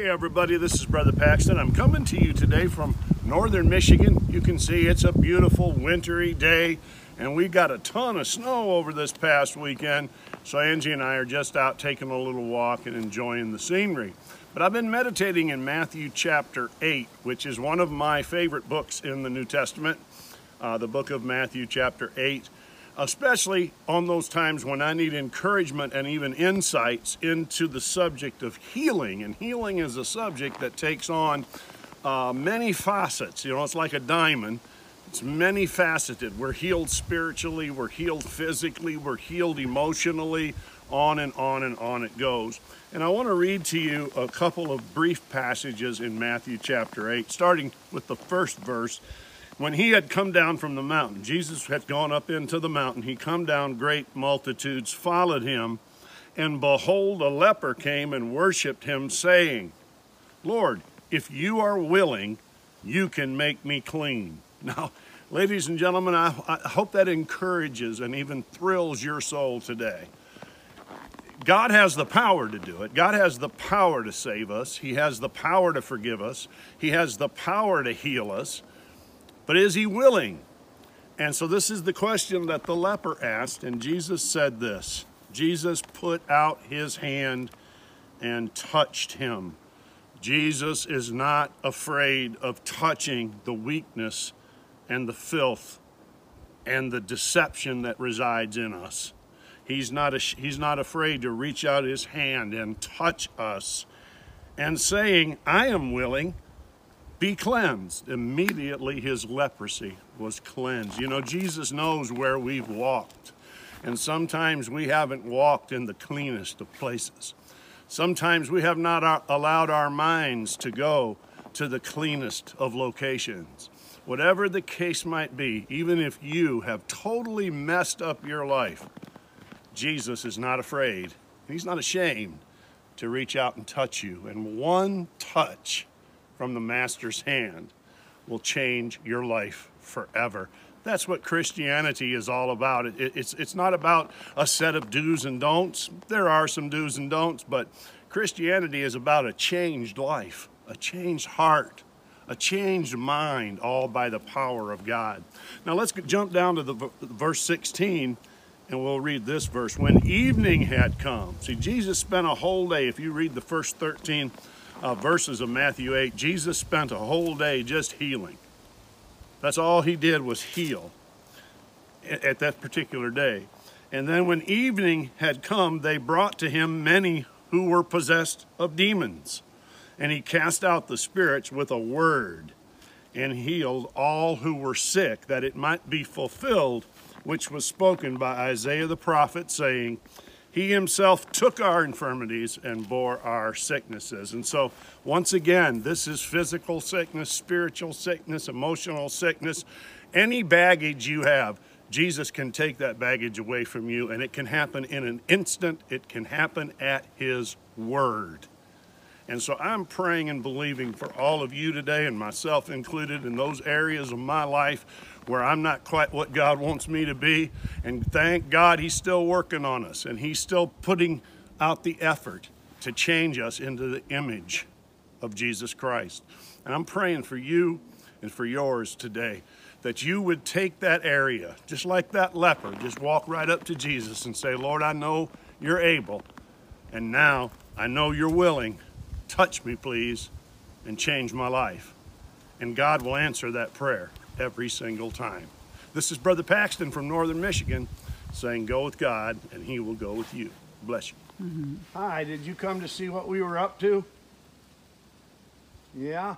Hey everybody, this is Brother Paxton. I'm coming to you today from northern Michigan. You can see it's a beautiful wintry day and we got a ton of snow over this past weekend. So Angie and I are just out taking a little walk and enjoying the scenery. But I've been meditating in Matthew chapter 8, which is one of my favorite books in the New Testament, uh, the book of Matthew chapter 8 especially on those times when I need encouragement and even insights into the subject of healing. And healing is a subject that takes on uh, many facets. You know, it's like a diamond. It's many faceted. We're healed spiritually, we're healed physically, we're healed emotionally, on and on and on it goes. And I want to read to you a couple of brief passages in Matthew chapter 8, starting with the first verse when he had come down from the mountain, Jesus had gone up into the mountain. He come down, great multitudes followed him. And behold, a leper came and worshiped him, saying, Lord, if you are willing, you can make me clean. Now, ladies and gentlemen, I, I hope that encourages and even thrills your soul today. God has the power to do it. God has the power to save us. He has the power to forgive us. He has the power to heal us. But is he willing? And so this is the question that the leper asked, and Jesus said this. Jesus put out his hand and touched him. Jesus is not afraid of touching the weakness and the filth and the deception that resides in us. He's not, he's not afraid to reach out his hand and touch us and saying, I am willing, be cleansed. Immediately his leprosy was cleansed. You know, Jesus knows where we've walked. And sometimes we haven't walked in the cleanest of places. Sometimes we have not allowed our minds to go to the cleanest of locations. Whatever the case might be, even if you have totally messed up your life, Jesus is not afraid. He's not ashamed to reach out and touch you. And one touch from the Master's hand will change your life forever. That's what Christianity is all about. It, it, it's, it's not about a set of do's and don'ts. There are some do's and don'ts, but Christianity is about a changed life, a changed heart, a changed mind, all by the power of God. Now let's jump down to the verse 16 and we'll read this verse. When evening had come, see, Jesus spent a whole day, if you read the first 13 uh, verses of Matthew 8, Jesus spent a whole day just healing. That's all he did was heal at that particular day. And then when evening had come, they brought to him many who were possessed of demons. And he cast out the spirits with a word and healed all who were sick, that it might be fulfilled, which was spoken by Isaiah the prophet, saying, he himself took our infirmities and bore our sicknesses. And so, once again, this is physical sickness, spiritual sickness, emotional sickness. Any baggage you have, Jesus can take that baggage away from you, and it can happen in an instant. It can happen at His Word. And so I'm praying and believing for all of you today, and myself included, in those areas of my life where I'm not quite what God wants me to be. And thank God He's still working on us, and He's still putting out the effort to change us into the image of Jesus Christ. And I'm praying for you and for yours today that you would take that area, just like that leper, just walk right up to Jesus and say, Lord, I know you're able, and now I know you're willing touch me, please, and change my life. And God will answer that prayer every single time. This is Brother Paxton from Northern Michigan saying, Go with God, and He will go with you. Bless you. Mm -hmm. Hi, did you come to see what we were up to? Yeah?